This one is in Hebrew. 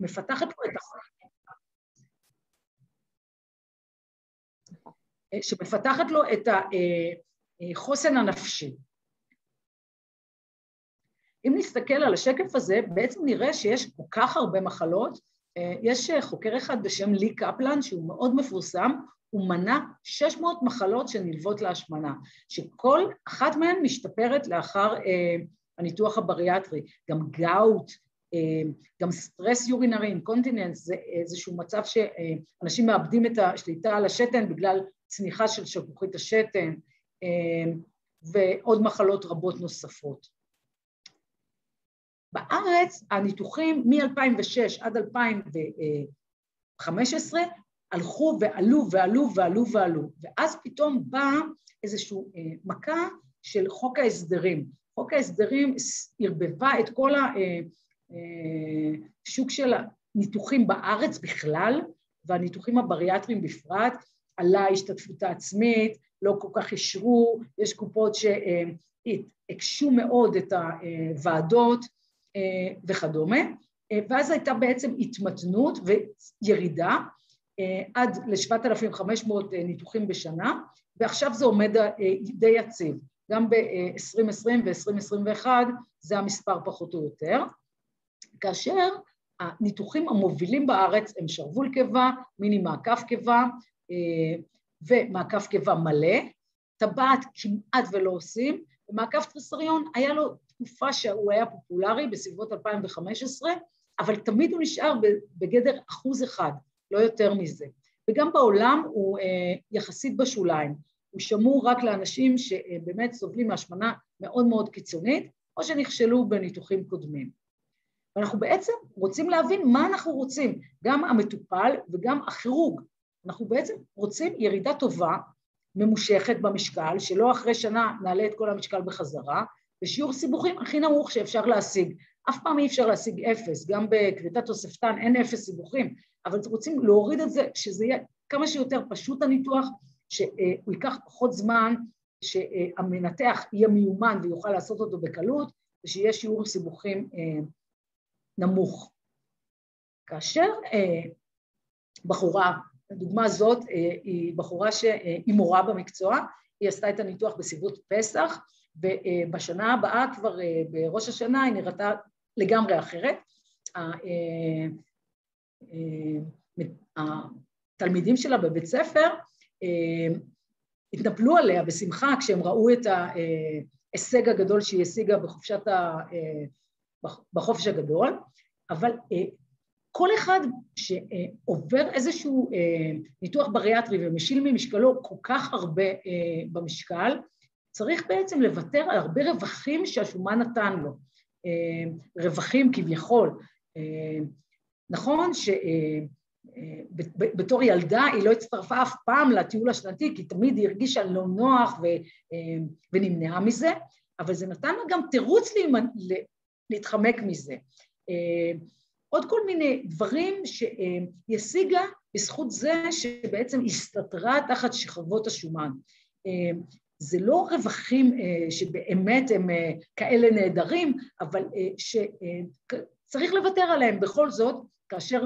מפתחת לו את שמפתחת לו את החוסן הנפשי. אם נסתכל על השקף הזה, בעצם נראה שיש כל כך הרבה מחלות. יש חוקר אחד בשם לי קפלן, שהוא מאוד מפורסם, הוא מנה 600 מחלות שנלוות להשמנה, שכל אחת מהן משתפרת לאחר הניתוח הבריאטרי. גם gout, גם stress urinary, incontinence, זה איזשהו מצב שאנשים מאבדים את השליטה על השתן בגלל צניחה של שלפוחית השתן, ועוד מחלות רבות נוספות. בארץ הניתוחים מ-2006 עד 2015 הלכו ועלו ועלו ועלו ועלו, ואז פתאום באה איזושהי מכה של חוק ההסדרים. חוק ההסדרים ערבבה את כל השוק של הניתוחים בארץ בכלל, והניתוחים הבריאטריים בפרט, עלה ההשתתפות העצמית, לא כל כך אישרו, יש קופות שהקשו מאוד את הוועדות וכדומה, ואז הייתה בעצם התמתנות וירידה עד ל-7,500 ניתוחים בשנה, ועכשיו זה עומד די יציב. גם ב-2020 ו-2021 זה המספר פחות או יותר, כאשר הניתוחים המובילים בארץ הם שרוול קיבה, מיני מעקף קיבה ומעקף קיבה מלא, טבעת כמעט ולא עושים, ומעקף טרסריון היה לו תקופה שהוא היה פופולרי בסביבות 2015, אבל תמיד הוא נשאר בגדר אחוז אחד, לא יותר מזה. וגם בעולם הוא יחסית בשוליים, הוא שמור רק לאנשים שבאמת סובלים מהשמנה מאוד מאוד קיצונית, או שנכשלו בניתוחים קודמים. ואנחנו בעצם רוצים להבין מה אנחנו רוצים, גם המטופל וגם הכירורג. אנחנו בעצם רוצים ירידה טובה, ממושכת במשקל, שלא אחרי שנה נעלה את כל המשקל בחזרה, ושיעור סיבוכים הכי נמוך שאפשר להשיג. אף פעם אי אפשר להשיג אפס, גם בכריתת תוספתן אין אפס סיבוכים, אבל רוצים להוריד את זה, שזה יהיה כמה שיותר פשוט הניתוח, שהוא ייקח פחות זמן, שהמנתח יהיה מיומן ויוכל לעשות אותו בקלות, ושיהיה שיעור סיבוכים נמוך. כאשר בחורה, הדוגמה הזאת היא בחורה שהיא מורה במקצוע, היא עשתה את הניתוח בסביבות פסח, ובשנה הבאה כבר בראש השנה היא נראתה לגמרי אחרת. התלמידים שלה בבית ספר התנפלו עליה בשמחה כשהם ראו את ההישג הגדול שהיא השיגה בחופשת ה... בחופש הגדול, אבל כל אחד שעובר איזשהו ניתוח בריאטרי ומשיל ממשקלו כל כך הרבה במשקל, צריך בעצם לוותר על הרבה רווחים שהשומן נתן לו, רווחים כביכול. נכון שבתור ילדה היא לא הצטרפה אף פעם לטיול השנתי, כי תמיד היא הרגישה לא נוח ונמנעה מזה, אבל זה נתן לה גם תירוץ להתחמק מזה. עוד כל מיני דברים שהיא השיגה בזכות זה שבעצם הסתתרה תחת שכבות השומן. זה לא רווחים שבאמת הם כאלה נהדרים, אבל שצריך לוותר עליהם בכל זאת, כאשר